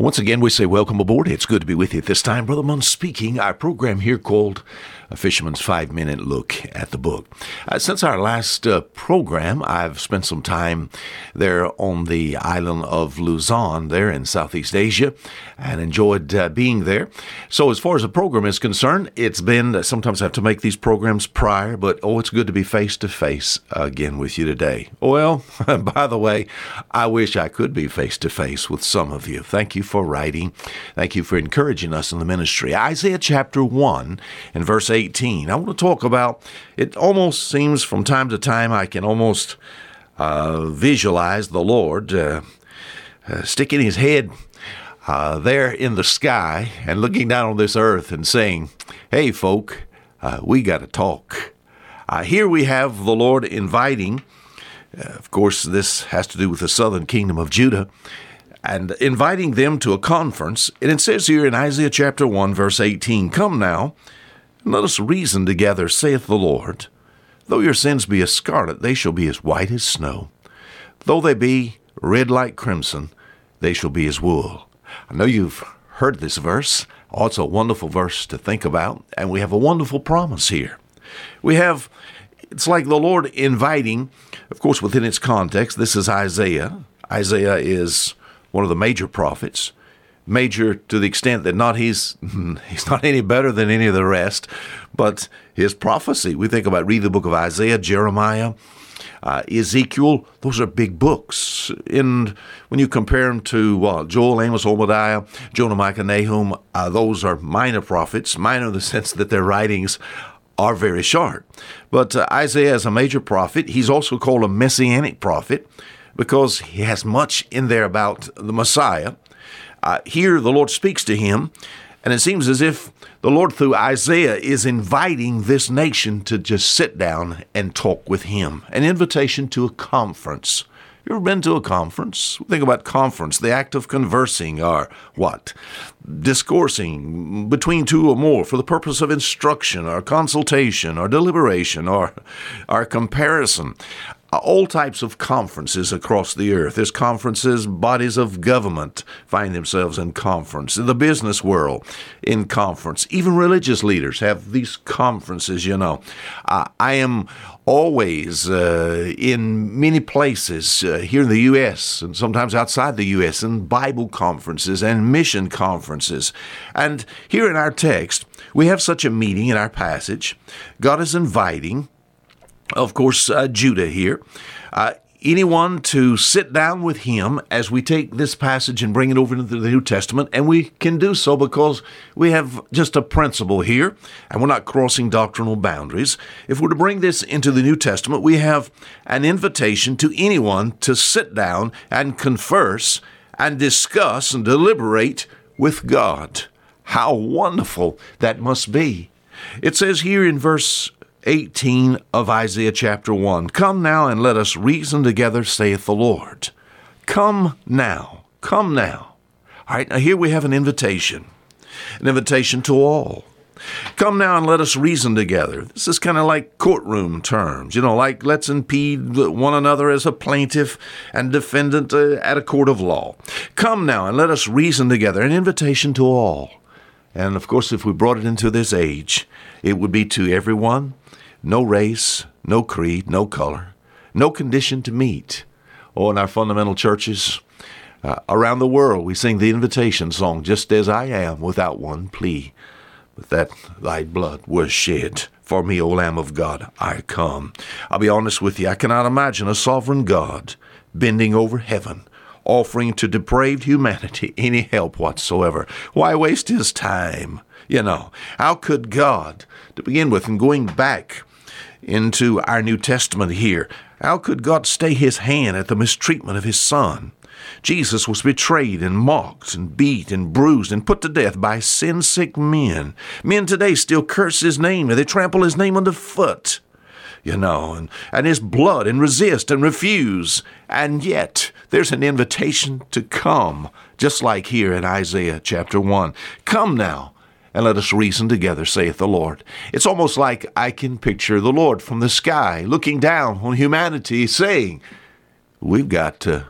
Once again, we say welcome aboard. It's good to be with you at this time. Brother Munn speaking. Our program here called A Fisherman's Five Minute Look at the Book. Uh, since our last uh, program, I've spent some time there on the island of Luzon, there in Southeast Asia, and enjoyed uh, being there. So, as far as the program is concerned, it's been sometimes I have to make these programs prior, but oh, it's good to be face to face again with you today. Well, by the way, I wish I could be face to face with some of you. Thank you for writing. Thank you for encouraging us in the ministry. Isaiah chapter 1 and verse 18. I want to talk about it almost seems from time to time I can almost uh, visualize the Lord uh, uh, sticking his head uh, there in the sky and looking down on this earth and saying, Hey, folk, uh, we got to talk. Uh, here we have the Lord inviting. of course, this has to do with the southern kingdom of Judah and inviting them to a conference. And it says here in Isaiah chapter 1, verse 18 Come now, and let us reason together, saith the Lord. Though your sins be as scarlet, they shall be as white as snow. Though they be red like crimson, they shall be as wool. I know you've heard this verse. Oh, it's a wonderful verse to think about, and we have a wonderful promise here. We have, it's like the Lord inviting, of course, within its context, this is Isaiah. Isaiah is one of the major prophets, major to the extent that not he's he's not any better than any of the rest, but his prophecy. We think about read the book of Isaiah, Jeremiah, uh, Ezekiel. Those are big books. And when you compare them to uh, Joel, Amos, Obadiah, Jonah, Micah, Nahum, uh, those are minor prophets. Minor in the sense that their writings are very short. But uh, Isaiah is a major prophet. He's also called a messianic prophet because he has much in there about the Messiah. Uh, here, the Lord speaks to him, and it seems as if the Lord, through Isaiah, is inviting this nation to just sit down and talk with him. An invitation to a conference. You ever been to a conference? Think about conference, the act of conversing or what? Discoursing between two or more for the purpose of instruction or consultation or deliberation or, or comparison all types of conferences across the earth. There's conferences, bodies of government find themselves in conference, the business world in conference. Even religious leaders have these conferences, you know. Uh, I am always uh, in many places uh, here in the U.S. and sometimes outside the U.S. in Bible conferences and mission conferences. And here in our text, we have such a meeting in our passage. God is inviting of course, uh, Judah here. Uh, anyone to sit down with him as we take this passage and bring it over into the New Testament, and we can do so because we have just a principle here, and we're not crossing doctrinal boundaries. If we're to bring this into the New Testament, we have an invitation to anyone to sit down and converse and discuss and deliberate with God. How wonderful that must be. It says here in verse 18 of Isaiah chapter 1. Come now and let us reason together, saith the Lord. Come now, come now. All right, now here we have an invitation, an invitation to all. Come now and let us reason together. This is kind of like courtroom terms, you know, like let's impede one another as a plaintiff and defendant uh, at a court of law. Come now and let us reason together, an invitation to all. And of course, if we brought it into this age, it would be to everyone no race, no creed, no color, no condition to meet. Oh, in our fundamental churches uh, around the world, we sing the invitation song, Just as I am, without one plea. But that thy blood was shed for me, O Lamb of God, I come. I'll be honest with you, I cannot imagine a sovereign God bending over heaven offering to depraved humanity any help whatsoever. Why waste his time? You know, how could God, to begin with, and going back into our New Testament here. How could God stay his hand at the mistreatment of his son? Jesus was betrayed and mocked and beat and bruised and put to death by sin sick men. Men today still curse his name and they trample his name underfoot. You know, and, and his blood and resist and refuse. And yet, there's an invitation to come, just like here in Isaiah chapter 1. Come now, and let us reason together, saith the Lord. It's almost like I can picture the Lord from the sky looking down on humanity saying, We've got to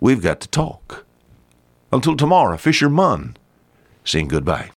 we've got to talk. Until tomorrow, fisherman, saying goodbye.